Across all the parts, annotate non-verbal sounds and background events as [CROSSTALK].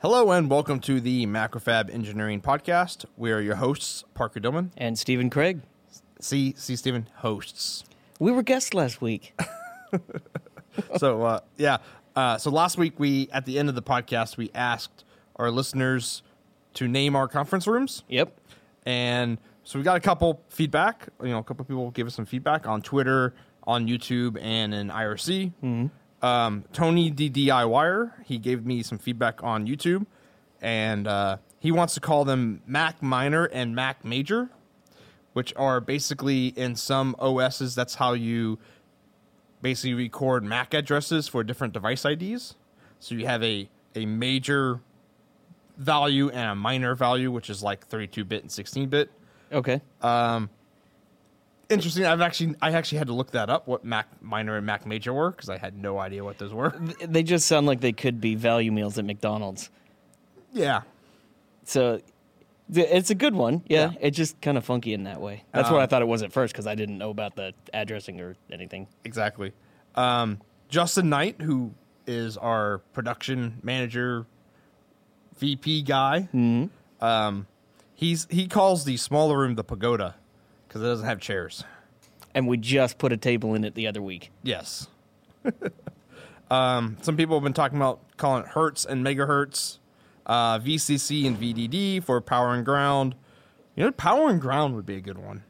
Hello and welcome to the Macrofab Engineering Podcast. We are your hosts, Parker Dillman. And Stephen Craig. See, see, Stephen, hosts. We were guests last week. [LAUGHS] [LAUGHS] so, uh, yeah. Uh, so last week, we at the end of the podcast, we asked our listeners to name our conference rooms, yep. and so we got a couple feedback. You know, a couple people gave us some feedback on Twitter, on YouTube, and in IRC. Um, Tony the DIYer, he gave me some feedback on YouTube, and uh, he wants to call them Mac Minor and Mac Major, which are basically in some OSs. That's how you basically record MAC addresses for different device IDs. So you have a a major value and a minor value, which is like 32 bit and 16 bit Okay. Interesting. I've actually I actually had to look that up what Mac minor and Mac major were because I had no idea what those were. They just sound like they could be value meals at McDonald's. yeah, So it's a good one. Yeah. Yeah. It's just kind of funky in that way. That's what Um, I thought it was at first because I didn't know about the addressing or anything. exactly. Um, Justin Knight, who is our production manager, VP guy, um, he's he calls the smaller room the pagoda because it doesn't have chairs. And we just put a table in it the other week. Yes. [LAUGHS] um, some people have been talking about calling it hertz and megahertz, uh, VCC and VDD for power and ground. You know, power and ground would be a good one.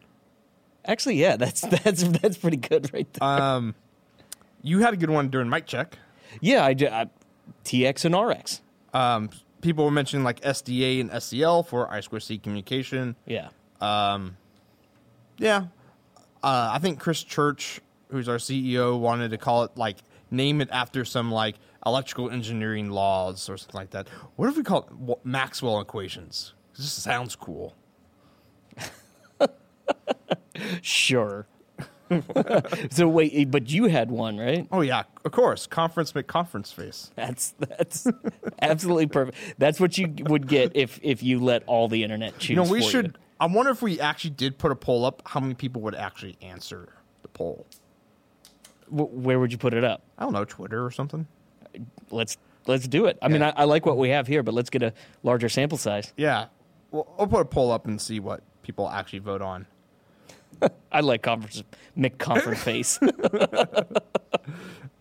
Actually, yeah, that's [LAUGHS] that's that's pretty good right there. Um, you had a good one during mic check. yeah, I, I TX and RX. Um, people were mentioning like SDA and SCL for I2C communication. Yeah. Yeah. Uh, I think Chris Church, who's our CEO, wanted to call it like name it after some like electrical engineering laws or something like that. What if we call it Maxwell equations? This sounds cool. [LAUGHS] Sure. [LAUGHS] so wait, but you had one, right? Oh yeah, of course. Conference McConference face. That's that's [LAUGHS] absolutely perfect. That's what you would get if if you let all the internet choose. You know, we should. I wonder if we actually did put a poll up, how many people would actually answer the poll? Wh- Where would you put it up? I don't know, Twitter or something. Let's let's do it. I mean, I, I like what we have here, but let's get a larger sample size. Yeah, well, I'll put a poll up and see what people actually vote on. [LAUGHS] I like conference McConference face. [LAUGHS]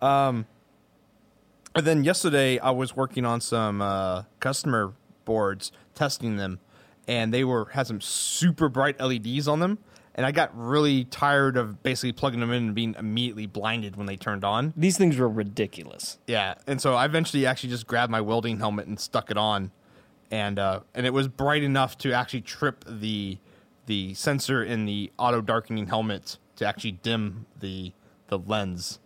And then yesterday, I was working on some uh, customer boards, testing them, and they were had some super bright LEDs on them. And I got really tired of basically plugging them in and being immediately blinded when they turned on. These things were ridiculous. Yeah, and so I eventually actually just grabbed my welding helmet and stuck it on, and uh, and it was bright enough to actually trip the the sensor in the auto darkening helmet to actually dim the the lens.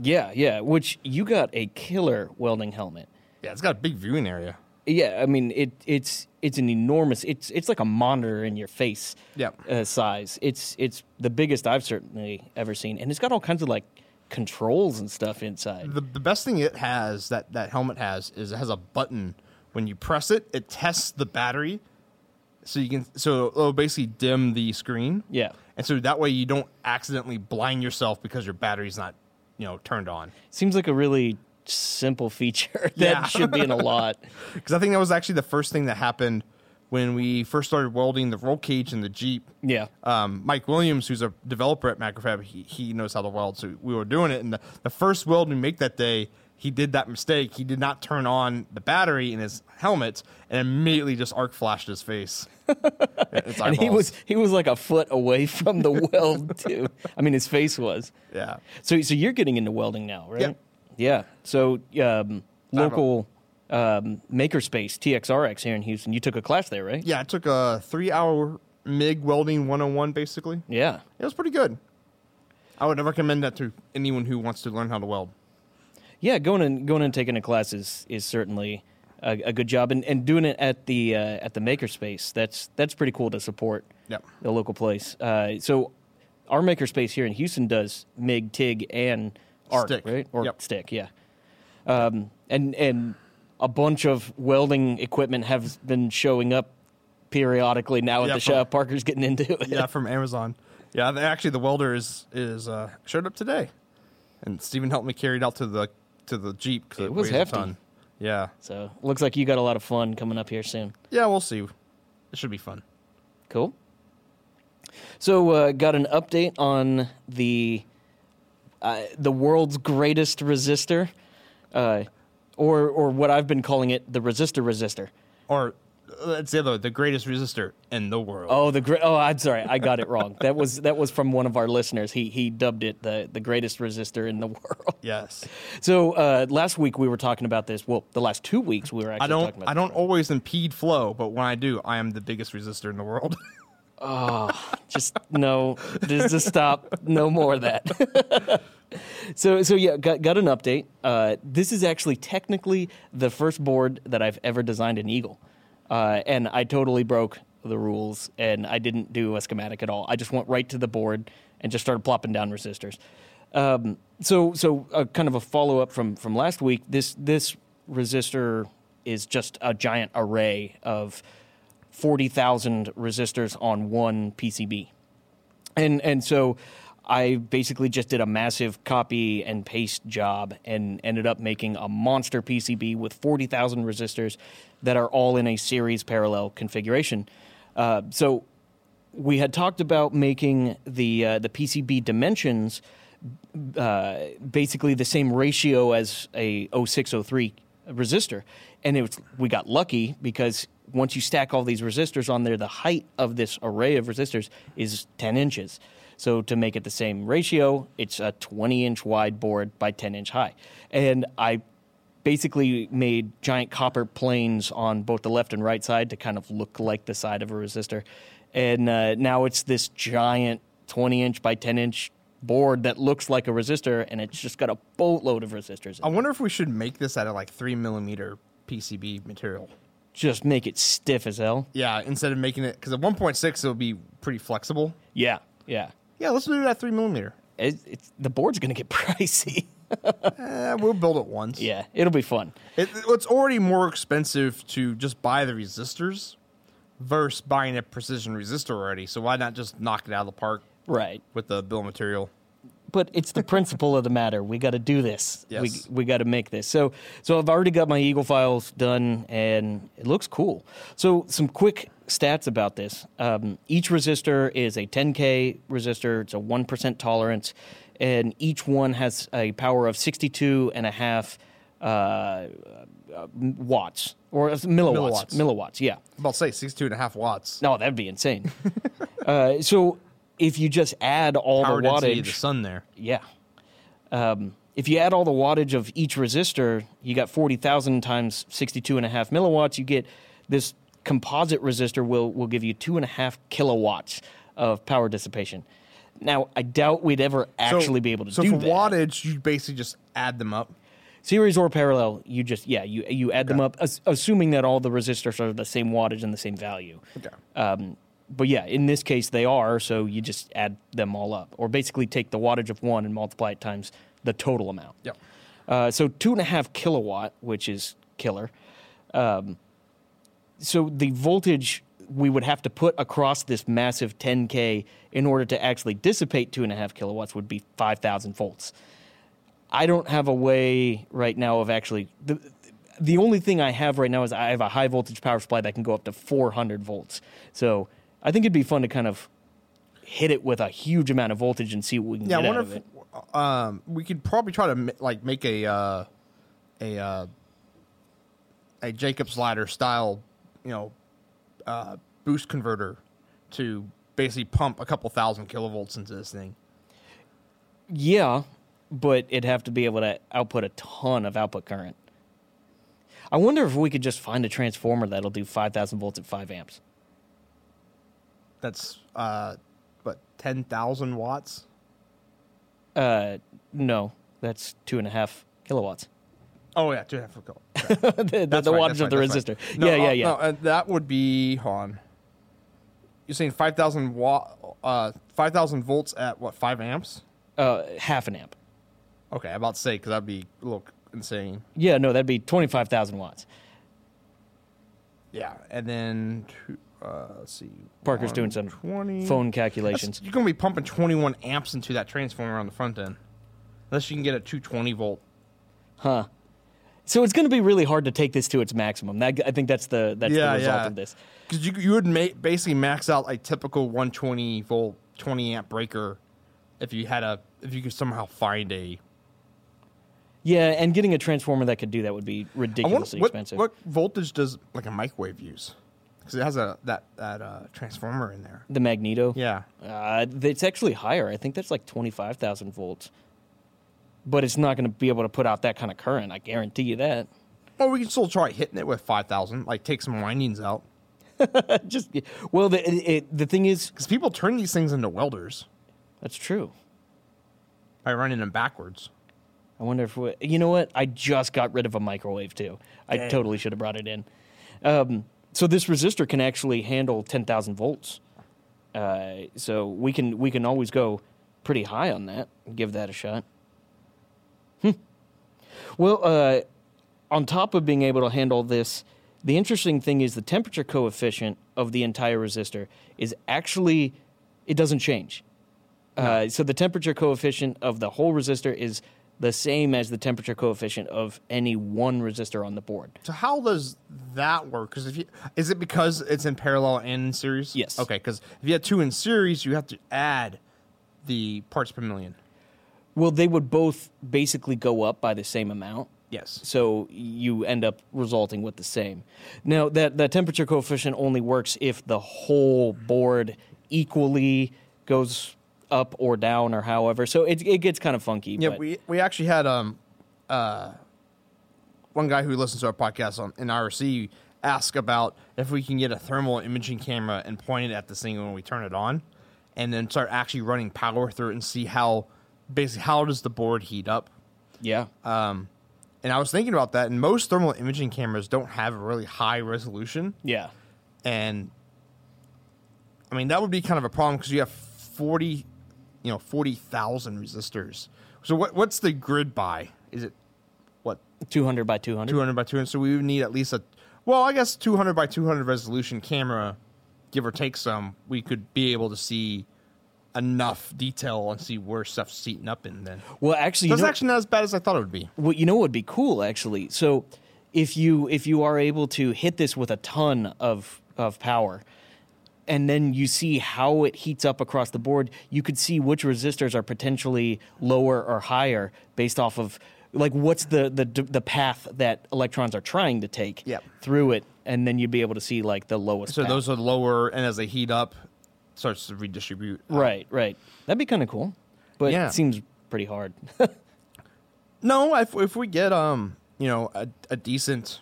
Yeah, yeah. Which you got a killer welding helmet. Yeah, it's got a big viewing area. Yeah, I mean it. It's it's an enormous. It's it's like a monitor in your face. Yep. Uh, size. It's it's the biggest I've certainly ever seen, and it's got all kinds of like controls and stuff inside. The the best thing it has that that helmet has is it has a button. When you press it, it tests the battery, so you can so it'll basically dim the screen. Yeah. and so that way you don't accidentally blind yourself because your battery's not you know turned on. Seems like a really simple feature [LAUGHS] that Yeah. should be in a lot. [LAUGHS] Because I think that was actually the first thing that happened when we first started welding the roll cage in the Jeep. Yeah. Um, Mike Williams, who's a developer at Macrofab, he, he knows how to weld. So we were doing it. And the, the first weld we make that day, he did that mistake. He did not turn on the battery in his helmet and immediately just arc flashed his face. [LAUGHS] And he was he was like a foot away from the weld too. I mean, his face was. Yeah. So so you're getting into welding now, right? Yeah. Yeah. So um, local um, makerspace TXRX here in Houston. You took a class there, right? Yeah, I took a three hour MIG welding 101 basically. Yeah. It was pretty good. I would recommend that to anyone who wants to learn how to weld. Yeah, going and going and taking a class is is certainly a, a good job, and, and doing it at the uh, at the makerspace. That's that's pretty cool to support Yep. the local place. Uh, so our makerspace here in Houston does MIG, TIG, and ARC, Stick. right? Or Yep. stick, yeah. Um, and and a bunch of welding equipment have been showing up periodically now at Yeah, the from- shop. Parker's getting into it. yeah, from Amazon. Yeah, actually, the welder is is uh, showed up today, and Stephen helped me carry it out to the to the jeep because it, It was hefty. Yeah. So looks like you got a lot of fun coming up here soon. Yeah, we'll see. It should be fun. Cool. So, uh, got an update on the uh, the world's greatest resistor, uh, or or what I've been calling it, the resistor resistor. Or uh, let's say the the greatest resistor in the world. Oh, the great. Oh, I'm sorry, I got it wrong. that was that was from one of our listeners. He he dubbed it the the greatest resistor in the [LAUGHS] world. Yes. So uh, last week we were talking about this. Well, the last two weeks we were actually I don't talking about. I don't always impede flow, but when I do, I am the biggest resistor in the world. [LAUGHS] just no just, stop. No more of that. [LAUGHS] So so yeah got, got an update. Uh, this is actually technically the first board that i've ever designed in eagle. Uh, and i totally broke the rules and i didn't do a schematic at all. I just went right to the board and just started plopping down resistors. Um, so so uh, kind of a follow-up from from last week this this resistor is just a giant array of 40,000 resistors on one PCB. And and so I basically just did a massive copy and paste job and ended up making a monster PCB with 40,000 resistors that are all in a series parallel configuration. Uh, so we had talked about making the uh, the PCB dimensions uh, basically the same ratio as a 0603 resistor, and it was, we got lucky because once you stack all these resistors on there, the height of this array of resistors is 10 inches. So to make it the same ratio, it's a 20 inch wide board by 10 inch high, and I basically made giant copper planes on both the left and right side to kind of look like the side of a resistor. And uh, now it's this giant 20 inch by 10 inch board that looks like a resistor, and it's just got a boatload of resistors. I wonder if we should make this out of like three millimeter PCB material. Just make it stiff as hell. Yeah, instead of making it because at one point six it'll be pretty flexible. Yeah, yeah. Yeah, let's do that three millimeter. It, it's, the board's going to get [LAUGHS] pricey. Eh, we'll build it once. yeah, it'll be fun. It, it's already more expensive to just buy the resistors versus buying a precision resistor already. So why not just knock it out of the park Right. with the bill of material? But it's the [LAUGHS] principle of the matter. We got to do this. Yes. We we got to make this. So so I've already got my Eagle files done, and it looks cool. So some quick stats about this. Um, each resistor is a 10k resistor. It's a one percent tolerance, and each one has a power of 62 and a half uh, uh, watts or milliwatts. Milliwatts. Milliwatts. Yeah. To say 62 and a half watts. No, that'd be insane. [LAUGHS] uh, so if you just add all Power the wattage, of the sun there. yeah. Um, if you add all the wattage of each resistor, you got 40,000 times 62 and a half milliwatts. You get this composite resistor will, will give you two and a half kilowatts of power dissipation. Now, I doubt we'd ever actually be able to so do that. So for wattage, you basically just add them up. Series or parallel, you just, yeah, you, you add them up, as, assuming that all the resistors are the same wattage and the same value. Okay. Um, but yeah, in this case, they are, so you just add them all up. Or basically take the wattage of one and multiply it times the total amount. Yep. Uh, so two and a half kilowatt, which is killer. Um, so the voltage we would have to put across this massive 10k in order to actually dissipate two and a half kilowatts would be 5,000 volts. I don't have a way right now of actually. The, the only thing I have right now is I have a high voltage power supply that can go up to 400 volts. So I think it'd be fun to kind of hit it with a huge amount of voltage and see what we can Yeah, I get out wonder of if it. um, we could probably try to like make a uh, a uh, a Jacob's ladder style, you know, uh, boost converter to basically pump a couple thousand kilovolts into this thing. Yeah, but it'd have to be able to output a ton of output current. I wonder if we could just find a transformer that'll do 5,000 volts at 5 amps. That's uh, what ten thousand watts. Uh, no, that's two and a half kilowatts. Oh yeah, two and a half kilowatt. the [LAUGHS] the, That's the right, wattage of the resistor. right. No, yeah, uh, yeah, yeah. No, uh, that would be hold on. You're saying five thousand watt, uh, five thousand volts at what five amps? Uh, half an amp. Okay, I'm about to say because that'd be a little insane. Yeah, no, that'd be 25,000 watts. Yeah, and then two, uh, let's see. Parker's doing some 120. Phone That's- calculations. You're gonna be pumping 21 amps into that transformer on the front end, unless you can get a 220 volt. Huh. So it's going to be really hard to take this to its maximum. That, I think that's the that's Yeah, the result yeah. of this. Because you you would ma- basically max out a typical 120 volt 20 amp breaker if you had a if you could somehow find a. Yeah, and getting a transformer that could do that would be I wonder ridiculously what, expensive. what voltage does like a microwave use? Because it has a that that uh, transformer in there. The Magnetron. Yeah. Uh, it's actually higher. I think that's like twenty five thousand volts. But it's not going to be able to put out that kind of current. I guarantee you that. Or we can still try hitting it with 5,000, like take some windings out. [LAUGHS] Just well, the it, it, the thing is, Because people turn these things into welders that's true. by running them backwards. I wonder if we, you know what? I just got rid of a microwave too. I totally should have brought it in. Um, so this resistor can actually handle ten thousand volts. Uh, so we can we can always go pretty high on that. Give that a shot. Hmm. Well, uh, on top of being able to handle this, the interesting thing is the temperature coefficient of the entire resistor is actually it doesn't change. Uh, so the temperature coefficient of the whole resistor is the same as the temperature coefficient of any one resistor on the board. So how does that work? Because if you is it because it's in parallel and in series? Yes. Okay. Because if you had two in series, you have to add the parts per million. Well, they would both basically go up by the same amount. Yes. So you end up resulting with the same. Now that that temperature coefficient only works if the whole board equally goes up or down or however. So it it gets kind of funky. Yeah, but we we actually had um uh one guy who listens to our podcast on in IRC ask about if we can get a thermal imaging camera and point it at this thing when we turn it on, and then start actually running power through it and see how basically how does the board heat up. yeah. Um, and I was thinking about that, and most thermal imaging cameras don't have a really high resolution, yeah. and I mean that would be kind of a problem because you have forty, you know, forty thousand resistors. So what what's the grid by? Is it what 200 by 200. 200 by 200? So we would need at least a well, I guess 200 by 200 resolution camera, give or take some. We could be able to see enough detail and see where stuff's seating up in. Then Well, actually, you that's know, actually not as bad as I thought it would be. Well, you know what would be cool actually. So, if you if you are able to hit this with a ton of of power, and then you see how it heats up across the board, you could see which resistors are potentially lower or higher based off of like what's the the the path that electrons are trying to take Yep. through it, and then you'd be able to see like the lowest. So path. those are lower, and as they heat up, starts to redistribute. right, right. That'd be kind of cool, but Yeah. it seems pretty hard. [LAUGHS] No, if if we get um you know a, a decent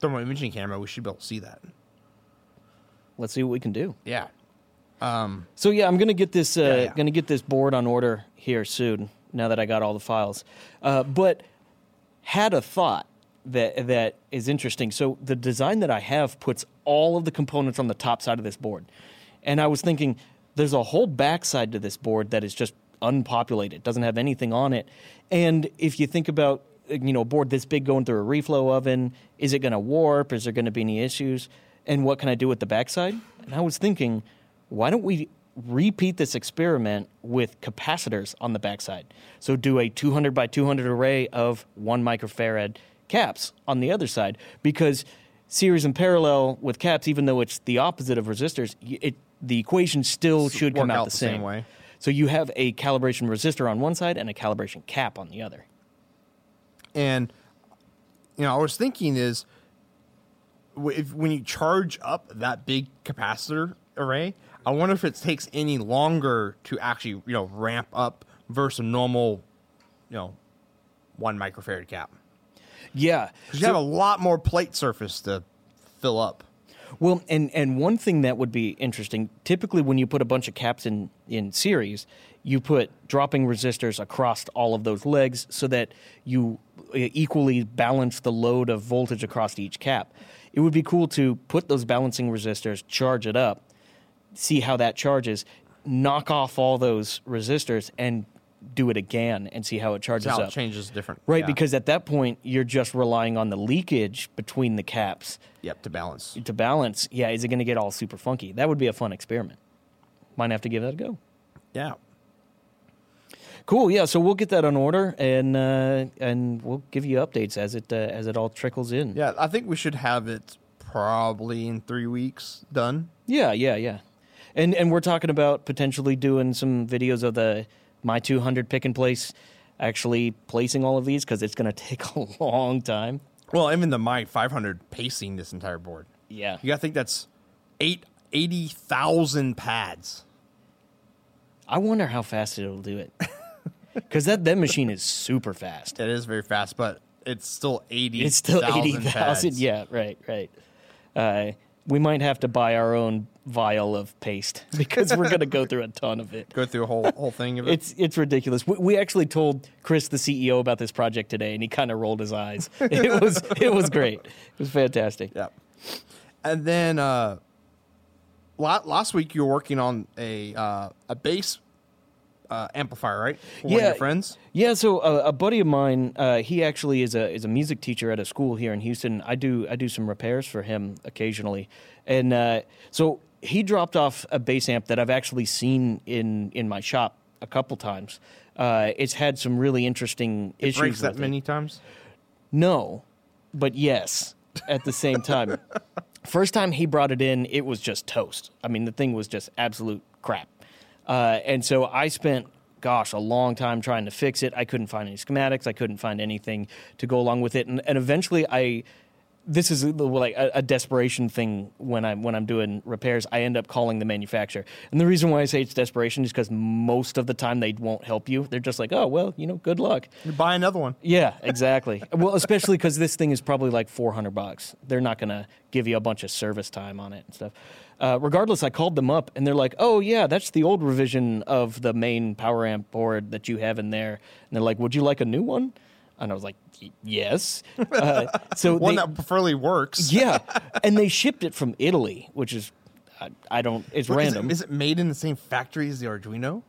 thermal imaging camera, we should be able to see that. Let's see what we can do. Yeah. Um. So yeah, I'm gonna get this uh, Yeah, yeah. gonna get this board on order here soon. Now that I got all the files, uh, but had a thought that that is interesting. So the design that I have puts all of the components on the top side of this board, and I was thinking there's a whole backside to this board that is just unpopulated, doesn't have anything on it. And if you think about you know a board this big going through a reflow oven, is it going to warp? Is there going to be any issues? And what can I do with the backside? And I was thinking, why don't we repeat this experiment with capacitors on the backside? So do a 200 by 200 array of one microfarad caps on the other side because series and parallel with caps, even though it's the opposite of resistors, it, the equation still S- should come out, out the the same. same way. So you have a calibration resistor on one side and a calibration cap on the other. And you know, I was thinking is if when you charge up that big capacitor array, I wonder if it takes any longer to actually you know ramp up versus a normal, you know, one microfarad cap. Yeah. Because you have a lot more plate surface to fill up. Well, and and one thing that would be interesting, typically when you put a bunch of caps in in series, you put dropping resistors across all of those legs so that you uh, equally balance the load of voltage across each cap. It would be cool to put those balancing resistors, charge it up, see how that charges, knock off all those resistors and do it again and see how it charges How up. it changes different. Right, yeah. because at that point you're just relying on the leakage between the caps yep to balance. to balance, yeah, is it going to get all super funky? That would be a fun experiment. Might have to give that a go. Yeah. Cool. Yeah. So we'll get that on order, and uh, and we'll give you updates as it uh, as it all trickles in. Yeah, I think we should have it probably in three weeks done. Yeah. Yeah. Yeah. And and we're talking about potentially doing some videos of the MY200 pick and place, actually placing all of these because it's going [LAUGHS] to take a long time. Well, even the MY500 pacing this entire board. Yeah. You got to think that's eight eighty thousand pads. I wonder how fast it'll do it. [LAUGHS] Because that that machine is super fast. It is very fast, but it's still eighty. It's still eighty thousand. [LAUGHS] Yeah, right, right. Uh, we might have to buy our own vial of paste [LAUGHS] because we're going to go through a ton of it. Go through a whole whole thing of it. It's it's ridiculous. We, we actually told Chris, the CEO, about this project today, and he kind of rolled his eyes. [LAUGHS] It was it was great. It was fantastic. Yeah. And then uh, last week you were working on a uh, a bass uh, amplifier, right? For One of Yeah. your friends. Yeah, so uh, a buddy of mine, uh, he actually is a is a music teacher at a school here in Houston. I do I do some repairs for him occasionally, and uh, so he dropped off a bass amp that I've actually seen in in my shop a couple times. Uh, it's had some really interesting It issues. breaks that with it. many times. No, but yes, at the same time. [LAUGHS] First time he brought it in, it was just toast. I mean, the thing was just absolute crap. Uh, and so I spent, gosh, a long time trying to fix it. I couldn't find any schematics. I couldn't find anything to go along with it. And, and eventually, I this is like a, a desperation thing when I'm when I'm doing repairs. I end up calling the manufacturer, and the reason why I say it's desperation is because most of the time they won't help you. They're just like, oh well, you know, good luck. You buy another one. Yeah, exactly. [LAUGHS] well, especially because this thing is probably like 400 bucks. They're not going to give you a bunch of service time on it and stuff. Uh, regardless, I called them up and they're like, "Oh yeah, that's the old revision of the main power amp board that you have in there." And they're like, "Would you like a new one?" And I was like, "Yes." Uh, [LAUGHS] so One they, that preferably works. [LAUGHS] yeah, and they shipped it from Italy, which is I, I don't. It's What, is it- random. Is it, made in the same factory as the Arduino?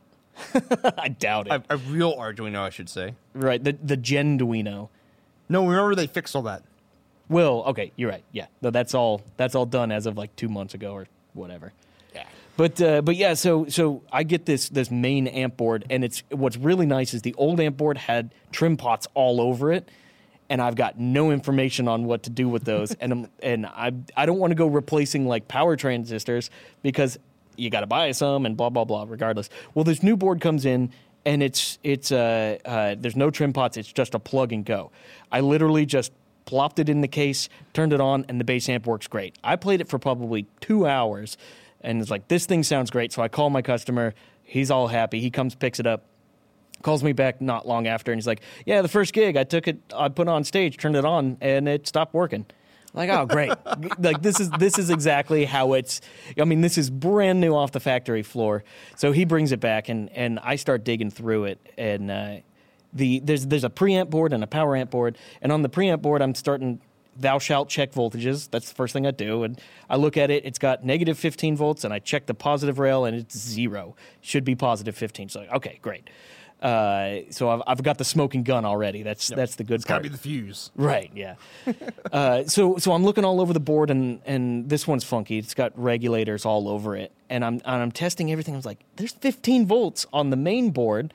[LAUGHS] I doubt it. A, a real Arduino, I should say. right, the the Genuino. No, remember they fixed all that. Well, okay, you're right. Yeah, no, that's all. That's all done as of like two months ago or whatever. But uh, but yeah, so so I get this this main amp board, and it's what's really nice is the old amp board had trim pots all over it, and I've got no information on what to do with those, [LAUGHS] and I'm, and I I don't want to go replacing like power transistors because you got to buy some and blah blah blah. Regardless, well, this new board comes in. And it's it's uh, uh, there's no trim pots. It's just a plug and go. I literally just plopped it in the case, turned it on, and the bass amp works great. I played it for probably two hours, and it's like this thing sounds great. So I call my customer. He's all happy. He comes, picks it up, calls me back not long after, and he's like, "Yeah, the first gig, I took it, I put it on stage, turned it on, and it stopped working." I'm like, oh, great! [LAUGHS] like this is this is exactly how it's. I mean, this is brand new off the factory floor. So he brings it back, and and I start digging through it, and uh, the there's there's a preamp board and a power amp board, and on the preamp board, I'm starting. Thou shalt check voltages. That's the first thing I do, and I look at it. It's got negative 15 volts, and I check the positive rail, and it's zero. Should be positive 15. So okay, great. Uh, so I've, I've got the smoking gun already. That's that's the good It's part. be the fuse. Right. Yeah. [LAUGHS] uh, so so I'm looking all over the board, and and this one's funky. It's got regulators all over it, and I'm and I'm testing everything. I was like, there's 15 volts on the main board,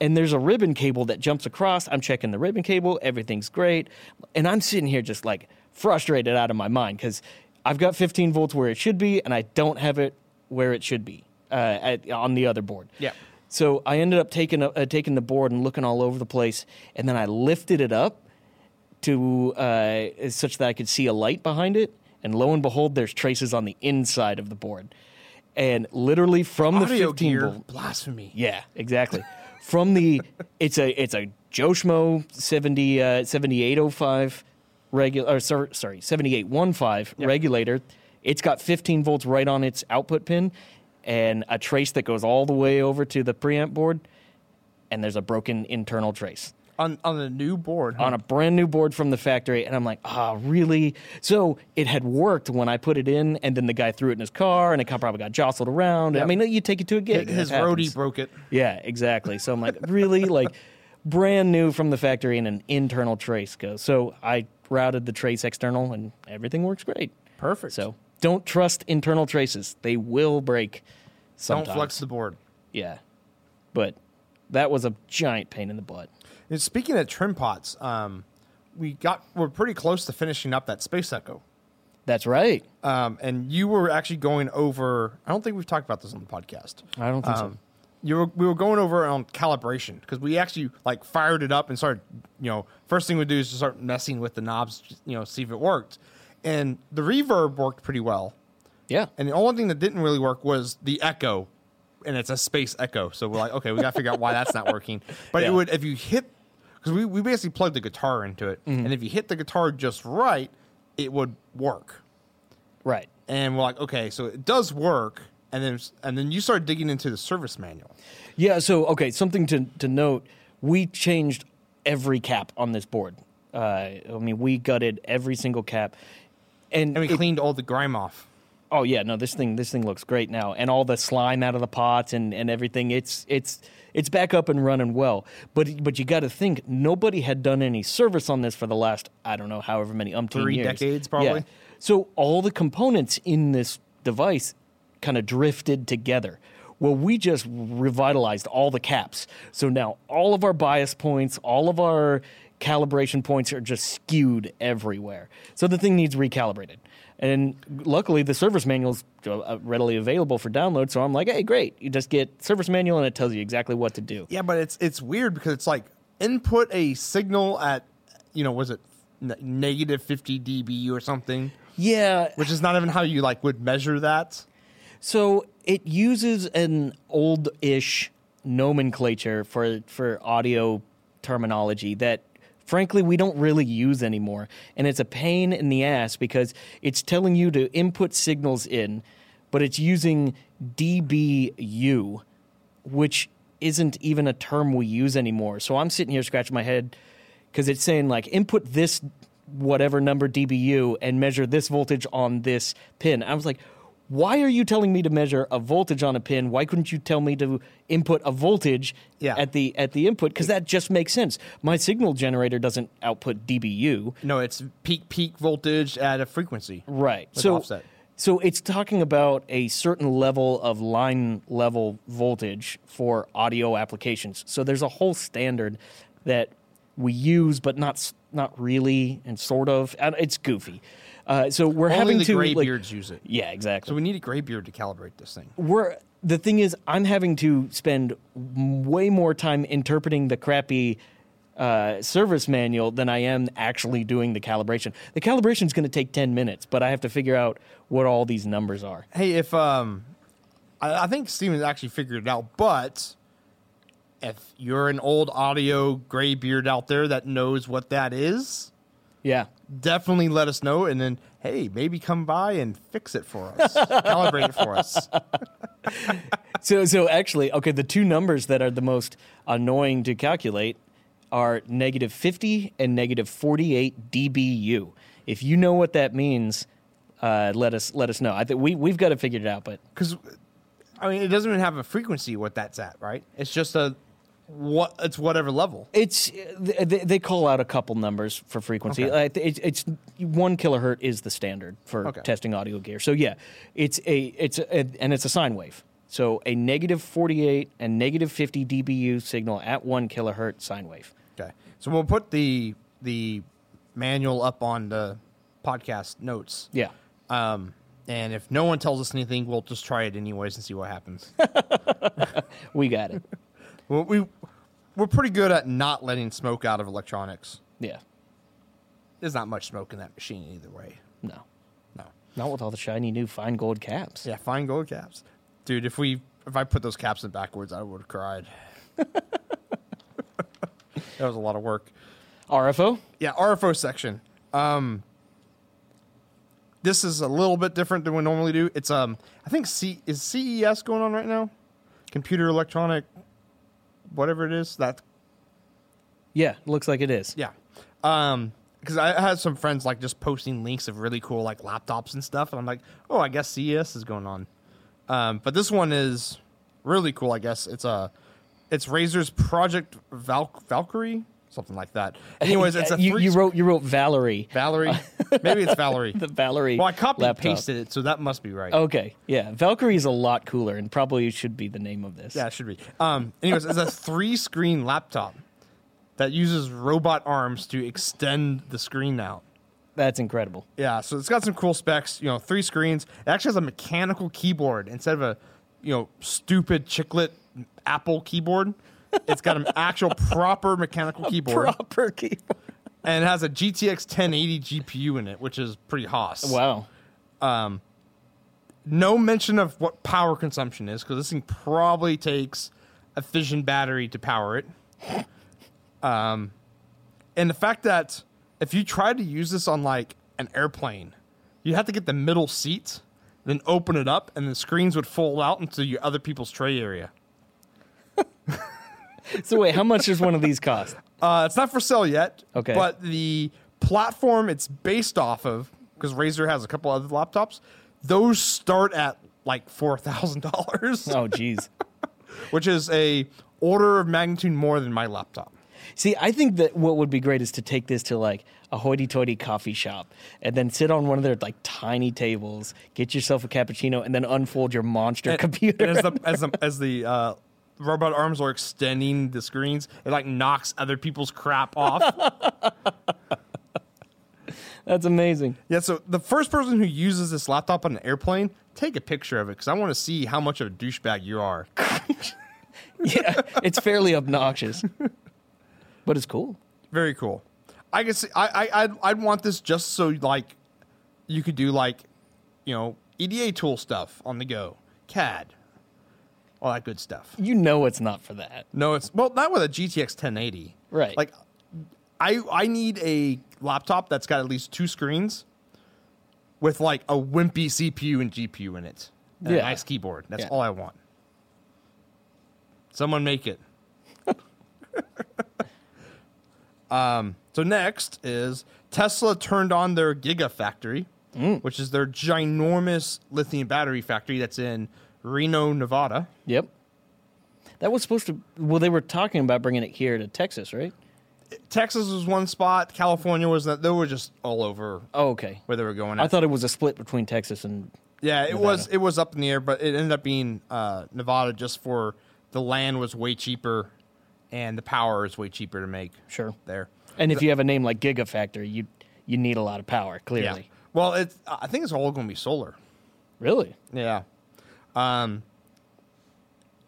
and there's a ribbon cable that jumps across. I'm checking the ribbon cable. Everything's great, and I'm sitting here just like frustrated out of my mind because I've got 15 volts where it should be, and I don't have it where it should be uh, at, on the other board. Yeah. So I ended up taking uh, taking the board and looking all over the place, and then I lifted it up to uh, such that I could see a light behind it, and lo and behold, there's traces on the inside of the board, and literally from the Audio 15 gear, volt. blasphemy. Yeah, exactly. From the it's a it's a Joe Schmo 70 uh, 7805 regular or sorry, sorry 7815 regulator. It's got 15 volts right on its output pin and a trace that goes all the way over to the preamp board and there's a broken internal trace On on a new board. huh? on a brand new board from the factory and I'm like, "Ah, really?" So it had worked when I put it in and then the guy threw it in his car and it probably got jostled around. I mean, you take it to a gig. his roadie broke it. Yeah, exactly. So I'm like, [LAUGHS] really? like, brand new from the factory and an internal trace goes. So I routed the trace external and everything works great. Perfect. So don't trust internal traces. They will break don't flex the board. Yeah. But That was a giant pain in the butt. And speaking of trim pots, um, we got we're pretty close to finishing up that Space Echo. That's right. Um, and you were actually going over. I don't think we've talked about this on the podcast. I don't think so. Um, you were, we were going over on calibration because we actually like fired it up and started. You know, first thing we do is just start messing with the knobs. You know, see if it worked. And the reverb worked pretty well. Yeah. And the only thing that didn't really work was the echo, and it's a space echo. So we're like, okay, we got to figure out why that's not working. But Yeah. it would if you hit because we, we basically plugged the guitar into it, Mm-hmm. and if you hit the guitar just right, it would work. Right. And we're like, okay, so it does work. And then and then you start digging into the service manual. Yeah. So okay, something to to note: we changed every cap on this board. Uh, I mean, we gutted every single cap, and, And we it- cleaned all the grime off. Oh yeah, no, this thing this thing looks great now, and all the slime out of the pots and and everything. It's it's it's back up and running well. But but you got to think nobody had done any service on this for the last I don't know however many umpteen Three years. decades, probably. Yeah. So all the components in this device kind of drifted together. Well, we just revitalized all the caps. So now all of our bias points, all of our calibration points are just skewed everywhere. So the thing needs recalibrated. And luckily, the service manual's uh, readily available for download. So I'm like, hey, great! You just get service manual, and it tells you exactly what to do. Yeah, but it's it's weird because it's like input a signal at you know was it negative fifty dB or something, Yeah, which is not even how you like would measure that. So it uses an old-ish nomenclature for for audio terminology that frankly we don't really use anymore and it's a pain in the ass because it's telling you to input signals in but it's using dBu which isn't even a term we use anymore so i'm sitting here scratching my head because it's saying like input this whatever number dBu and measure this voltage on this pin. I was like, why are you telling me to measure a voltage on a pin? Why couldn't you tell me to input a voltage Yeah. at the at the input? Because that just makes sense. My signal generator doesn't output dBu. No, it's peak peak voltage at a frequency. Right. So offset. so it's talking about a certain level of line level voltage for audio applications. So there's a whole standard that we use, but not not really, and sort of. It's goofy. Uh, so we're Only having the to like- graybeards use it. yeah, exactly. So we need a graybeard to calibrate this thing. we're the thing is i'm having to spend way more time interpreting the crappy uh, service manual than i am actually doing the calibration the calibration is going to take 10 minutes but i have to figure out what all these numbers are Hey, if um, I, I think Stephen's actually figured it out, but if you're an old audio gray beard out there that knows what that is, yeah definitely let us know, and then hey, maybe come by and fix it for us, calibrate it for us. [LAUGHS] so so actually okay the two numbers that are the most annoying to calculate are negative 50 and negative 48 dBu if you know what that means uh, let us let us know i think we, we've got to figure it out but Because I mean, it doesn't even have a frequency what that's at, right? It's just a what it's whatever level. It's they, they call out a couple numbers for frequency. Okay. It's, it's one kilohertz is the standard for Okay. testing audio gear. So yeah, it's a it's a, and it's a sine wave. So a negative forty eight and negative fifty dBu signal at one kilohertz sine wave. Okay, so we'll put the the manual up on the podcast notes. Yeah. Um, and if no one tells us anything, we'll just try it anyways and see what happens. [LAUGHS] We got it. Well, we we're pretty good at not letting smoke out of electronics. Yeah. There's not much smoke in that machine either way. No. No. Not with all the shiny new fine gold caps. Yeah, fine gold caps, dude. If we if I put those caps in backwards, I would have cried. [LAUGHS] that was a lot of work. RFO? Yeah, RFO section. Um, this is a little bit different than we normally do. It's um, I think C is CES going on right now, computer electronic, whatever it is. That Yeah, looks like it is. yeah, um, because I had some friends like just posting links of really cool like laptops and stuff, and I'm like, oh, I guess CES is going on. Um, but this one is really cool. I guess it's a, it's Razer's Project Val- Valkyrie something like that. [LAUGHS] Anyways, it's a you, you wrote you wrote Valerie, Valerie. [LAUGHS] Maybe it's Valerie. the Valerie. well, I copy and laptop. pasted it, so that must be right. Okay, yeah, Valkyrie is a lot cooler and probably should be the name of this. Yeah, it should be. Um, anyways, it's a [LAUGHS] three-screen laptop that uses robot arms to extend the screen out. That's incredible. Yeah, so it's got some cool specs. You know, three screens. It actually has a mechanical keyboard instead of a, you know, stupid chiclet Apple keyboard. It's got an actual proper mechanical keyboard, Proper keyboard. and it has a GTX 1080 GPU in it, which is pretty hoss. Wow. No mention of what power consumption is because this thing probably takes a fission battery to power it. Um, and the fact that if you try to use this on like an airplane, you'd have to get the middle seat, then open it up, and the screens would fold out into your other people's tray area. [LAUGHS] So wait, how much does one of these cost? Uh, it's not for sale yet. Okay. But the platform it's based off of, because Razer has a couple other laptops, those start at like four thousand dollars, Oh, geez. [LAUGHS] which is a order of magnitude more than my laptop. See, I think that what would be great is to take this to like a hoity-toity coffee shop and then sit on one of their like tiny tables, get yourself a cappuccino, and then unfold your monster computer. And as the [LAUGHS] as the, as the uh, robot arms are extending the screens, it like knocks other people's crap off. [LAUGHS] That's amazing. yeah. So the first person who uses this laptop on an airplane, take a picture of it because I want to see how much of a douchebag you are. [LAUGHS] Yeah, it's fairly obnoxious, but it's cool. Very cool. I guess I I I'd, I'd want this just so like you could do like you know EDA tool stuff on the go, CAD, all that good stuff. You know it's not for that. No, it's well not with a GTX 1080. Right. Like I I need a laptop that's got at least two screens with like a wimpy CPU and GPU in it. And Yeah. a nice keyboard. That's Yeah. all I want. Someone make it. [LAUGHS] um, so next is Tesla turned on their Gigafactory, Mm. which is their ginormous lithium battery factory that's in Reno, Nevada. Yep. That was supposed to. Well, they were talking about bringing it here to Texas, right? Texas was one spot. California was that. They were just all over Oh, okay. where they were going. I thought it was a split between Texas and. yeah, it Nevada. was. It was up in the air, but it ended up being uh, Nevada just for the land was way cheaper, and the power is way cheaper to make Sure. there. And if you have a name like Gigafactory, you you need a lot of power. Yeah. Clearly. Well, it's. I think it's all going to be solar. Really? Yeah. Um.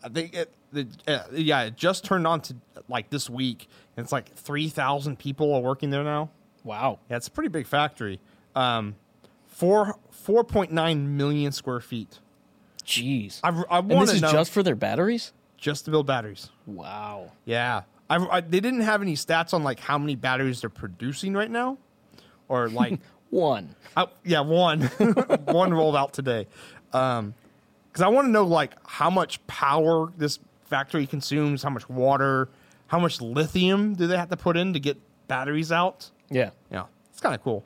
I think it. The, uh, yeah, it just turned on to like this week, and it's like three thousand people are working there now. Wow. Yeah, it's a pretty big factory. Um, four four point nine million square feet. Jeez. I, I and want this is know just for their batteries? just to build batteries. Wow. Yeah, I, I, they didn't have any stats on like how many batteries they're producing right now, or like, [LAUGHS] One. I, yeah, one [LAUGHS] one rolled out today. Um, because I want to know like how much power this factory consumes, how much water, how much lithium do they have to put in to get batteries out? Yeah. Yeah, it's kind of cool.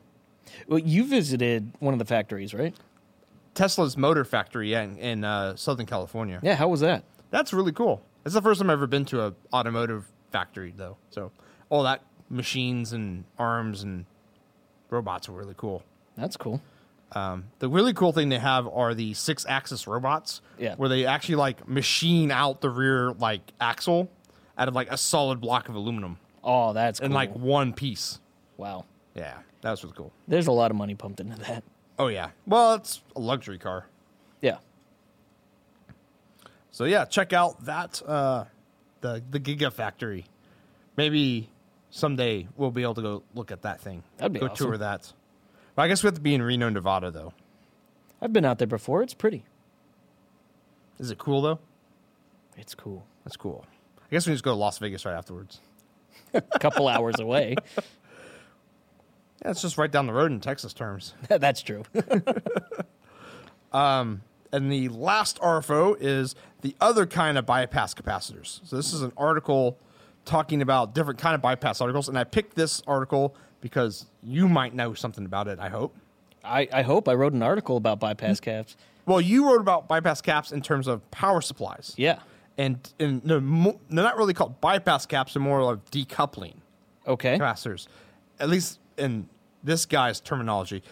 Well, you visited one of the factories, right? Tesla's motor factory yeah, in, in uh, Southern California. Yeah. How was that? That's really cool. It's the first time I've ever been to a automotive factory though. So all that machines and arms and robots were really cool. That's cool. Um, the really cool thing they have are the six axis robots. Yeah. Where they actually like machine out the rear like axle out of like a solid block of aluminum Oh, that's cool. in like one piece. wow. Yeah. That was really cool. There's a lot of money pumped into that. Oh yeah. Well, it's a luxury car. Yeah. So yeah, check out that uh, the the Gigafactory. Maybe someday we'll be able to go look at that thing. That'd be go awesome. tour that. But I guess we have to be in Reno, Nevada, though. I've been out there before. It's pretty. Is it cool though? It's cool. That's cool. I guess we just go to Las Vegas right afterwards. A [LAUGHS] couple hours away. Yeah, it's just right down the road in Texas terms. [LAUGHS] that's true. [LAUGHS] Um, and the last RFO is the other kind of bypass capacitors. So this is an article talking about different kind of bypass articles, and I picked this article because you might know something about it. I hope. I, I hope I wrote an article about bypass mm-hmm. caps. Well, you wrote about bypass caps in terms of power supplies. Yeah. And, and mo- they're not really called bypass caps, they're more of decoupling. Okay. capacitors. At least in this guy's terminology,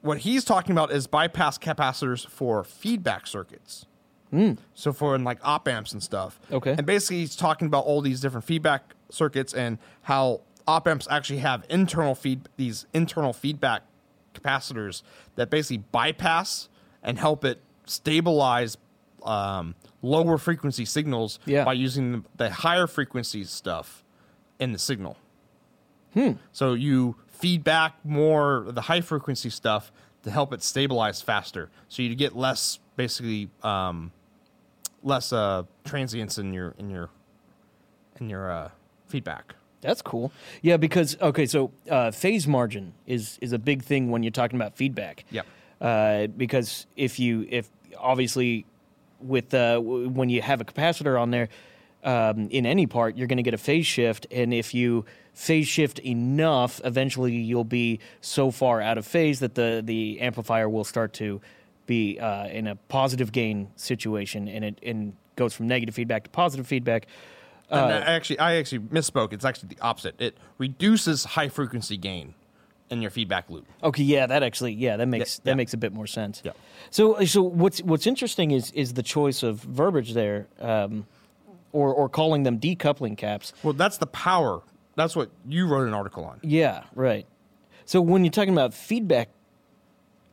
what he's talking about is bypass capacitors for feedback circuits. Hmm. So for in like op amps and stuff. Okay. And basically, he's talking about all these different feedback circuits and how op amps actually have internal feed these internal feedback capacitors that basically bypass and help it stabilize um, lower frequency signals Yeah. by using the, higher frequency stuff in the signal. Hmm. So you feed back more the high frequency stuff to help it stabilize faster. So you get less basically um, less uh, transients in your in your in your uh, feedback. That's cool. Yeah, because okay, so uh, phase margin is is a big thing when you're talking about feedback. Yep. Uh, because if you if obviously with uh, w- when you have a capacitor on there um, in any part, you're going to get a phase shift, and if you phase shift enough, eventually you'll be so far out of phase that the the amplifier will start to be uh, in a positive gain situation, and it and goes from negative feedback to positive feedback. And I actually, I actually misspoke. It's actually the opposite. It reduces high frequency gain in your feedback loop. Okay, yeah, that actually, yeah, that makes that yeah. makes a bit more sense. Yeah. So, so what's what's interesting is is the choice of verbiage there, um, or or calling them decoupling caps. Well, that's the power. That's what you wrote an article on. Yeah, right. So when you're talking about feedback,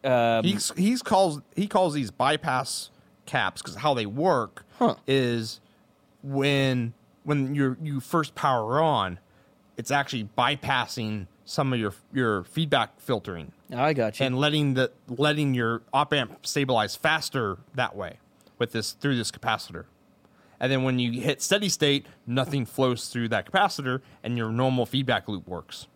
um, He's he's calls he calls these bypass caps because how they work Huh. is when when you you first power on, it's actually bypassing some of your your feedback filtering I got you. and letting the letting your op amp stabilize faster that way with this through this capacitor. And then when you hit steady state, nothing flows through that capacitor and your normal feedback loop works.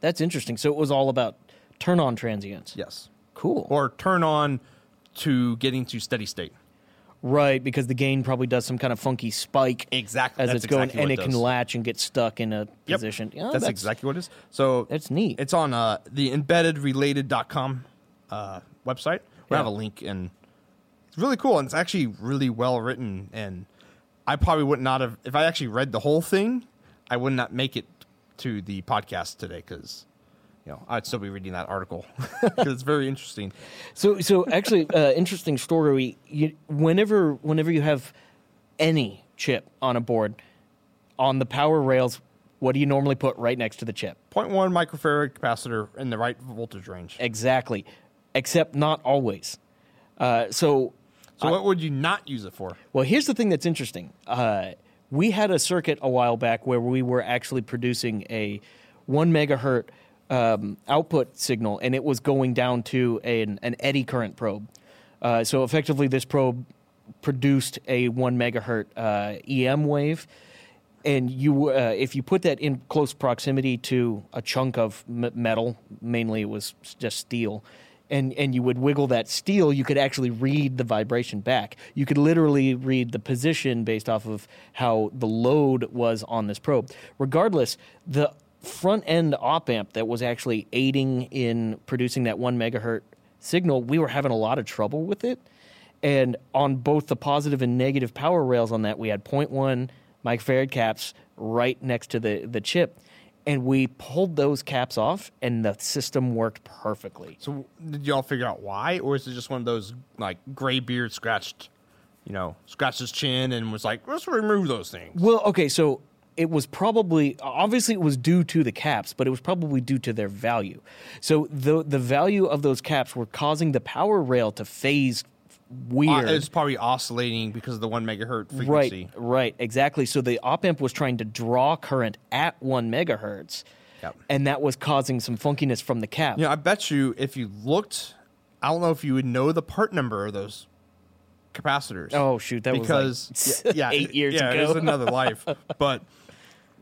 That's interesting. So it was all about turn on transients. Yes. Cool. Or turn on to getting to steady state. Right, because the gain probably does some kind of funky spike Exactly. as That's it's going, exactly and it it can latch and get stuck in a Yep. position. Yeah, that's, exactly what it is. So it's neat. It's on uh, the embeddedrelated.com uh, website. We Yeah. have a link, and it's really cool. And it's actually really well written. And I probably would not have, if I actually read the whole thing, I would not make it to the podcast today because, you know, I'd still be reading that article because [LAUGHS] [LAUGHS] it's very interesting. So, so actually, uh, interesting story. You, whenever, whenever you have any chip on a board, on the power rails, what do you normally put right next to the chip? 0.1 microfarad capacitor in the right voltage range. Exactly, except not always. Uh, so, So, what would you not use it for? well, here's the thing that's interesting. Uh, we had a circuit a while back where we were actually producing a one megahertz um, output signal, and it was going down to an, an eddy current probe. Uh, so effectively, this probe produced a one megahertz uh, EM wave, and you, uh, if you put that in close proximity to a chunk of m- metal, mainly it was just steel, and and you would wiggle that steel, you could actually read the vibration back. You could literally read the position based off of how the load was on this probe. Regardless, the front end op amp that was actually aiding in producing that one megahertz signal, we were having a lot of trouble with it. And on both the positive and negative power rails on that, we had 0.1 microfarad caps right next to the, the chip. And we pulled those caps off, and the system worked perfectly. So, did y'all figure out why, or is it just one of those like gray beard scratched, you know, scratched his chin and was like, let's remove those things? Well, okay, so it was probably obviously it was due to the caps, but it was probably due to their value. So the the value of those caps were causing the power rail to phase Uh, weird. it's probably oscillating because of the one megahertz frequency. Right, right, exactly. So the op amp was trying to draw current at one megahertz, Yep. and that was causing some funkiness from the cap. You know, I bet you if you looked, I don't know if you would know the part number of those capacitors. Oh shoot, that because was like yeah, yeah, [LAUGHS] eight years yeah, ago. it was another life. [LAUGHS] But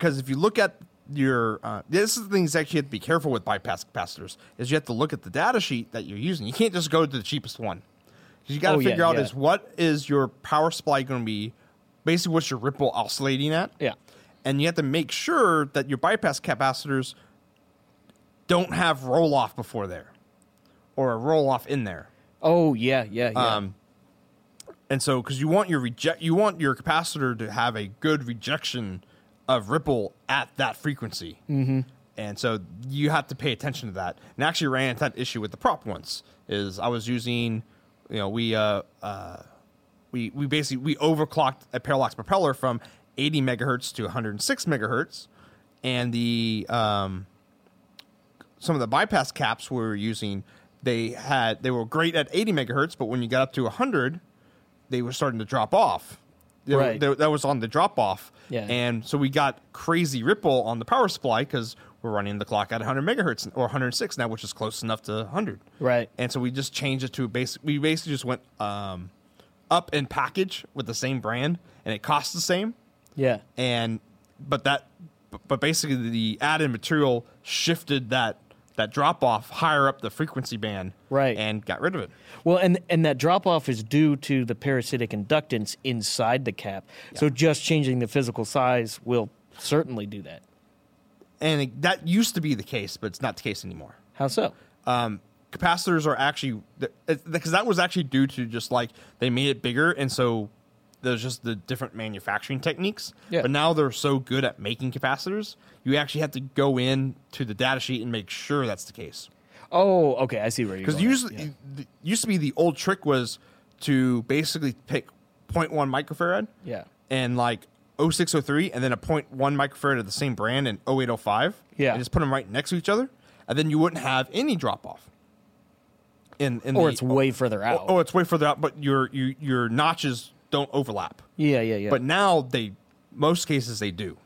because if you look at your, uh, this is the things that you have to be careful with bypass capacitors is you have to look at the data sheet that you're using. You can't just go to the cheapest one. 'Cause you got to Oh, yeah, figure out yeah. is what is your power supply going to be, basically what's your ripple oscillating at. Yeah. And you have to make sure that your bypass capacitors don't have roll off before there, or a roll off in there. oh yeah, yeah, yeah. Um, and so, because you want your reject, you want your capacitor to have a good rejection of ripple at that frequency. Mm-hmm. And so you have to pay attention to that. And I actually ran into that issue with the prop once. Is I was using, you know, we uh, uh, we we basically we overclocked a parallax propeller from 80 megahertz to 106 megahertz, and the um, some of the bypass caps we were using, they had they were great at 80 megahertz, but when you got up to 100, they were starting to drop off. They Right. they- that was on the drop off. Yeah. And so we got crazy ripple on the power supply because we're running the clock at 100 megahertz or 106 now, which is close enough to 100. Right. And so we just changed it to basic. We basically just went um, up in package with the same brand, and it costs the same. Yeah. And but that, but basically the added material shifted that that drop off higher up the frequency band, Right. and got rid of it. Well, and and that drop off is due to the parasitic inductance inside the cap. So just changing the physical size will certainly do that. And it, that used to be the case, but it's not the case anymore. How so? um, capacitors are actually because that was actually due to just like they made it bigger, and so there's just the different manufacturing techniques. Yeah. But now they're so good at making capacitors, you actually have to go in to the data sheet and make sure that's the case. Oh, okay. I see where you're Because usually, Yeah. used to be the old trick was to basically pick 0.1 microfarad Yeah. and like 0603 and then a 0.1 microfarad of the same brand and 0805. Yeah. And just put them right next to each other. And then you wouldn't have any drop off. In, in Or the- it's way further out. Oh, it's way further out, but your, your, your notches don't overlap. yeah, yeah, yeah. But now they, most cases they do.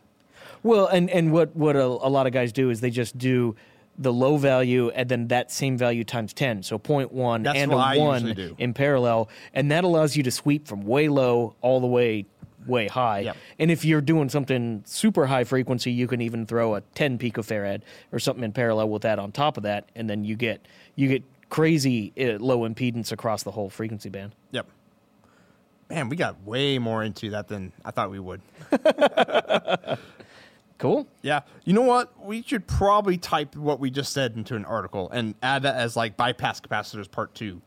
Well, and and what what a, a lot of guys do is they just do the low value and then that same value times 10 so 0.1 That's and a I 1 do. in parallel and that allows you to sweep from way low all the way way high Yep. and if you're doing something super high frequency you can even throw a 10 picofarad or something in parallel with that on top of that and then you get you get crazy uh, low impedance across the whole frequency band Yep. Man, we got way more into that than I thought we would. [LAUGHS] cool Yeah. You know what? We should probably type what we just said into an article and add that as like bypass capacitors part two.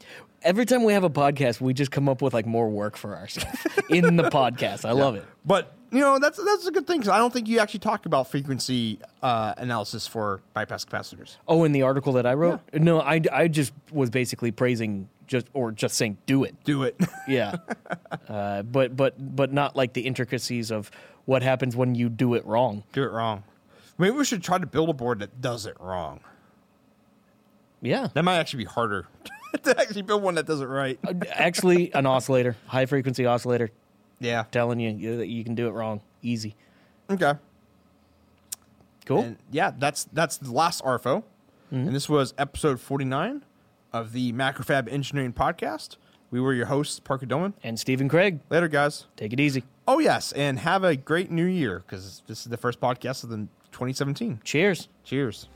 Every time we have a podcast we just come up with like more work for ourselves [LAUGHS] in the podcast i love it But you know that's that's a good thing because I don't think you actually talk about frequency uh, analysis for bypass capacitors. Oh, in the article that I wrote? No, I, I just was basically praising just or just saying do it. Do it. [LAUGHS] Yeah. uh, but but but not like the intricacies of what happens when you do it wrong. Do it wrong. Maybe we should try to build a board that does it wrong. Yeah. That might actually be harder [LAUGHS] [LAUGHS] to actually build one that does it right. Uh, Actually, an oscillator, high frequency oscillator, Yeah. telling you you- that you can do it wrong. Easy. Okay. Cool. And yeah, that's that's the last ARFO. And this was episode 49 of the Macrofab Engineering Podcast. We were your hosts, Parker Dillmann. and Stephen Craig, Later, guys. take it easy. Oh, yes. And have a great new year because this is the first podcast of the 2017. Cheers. Cheers.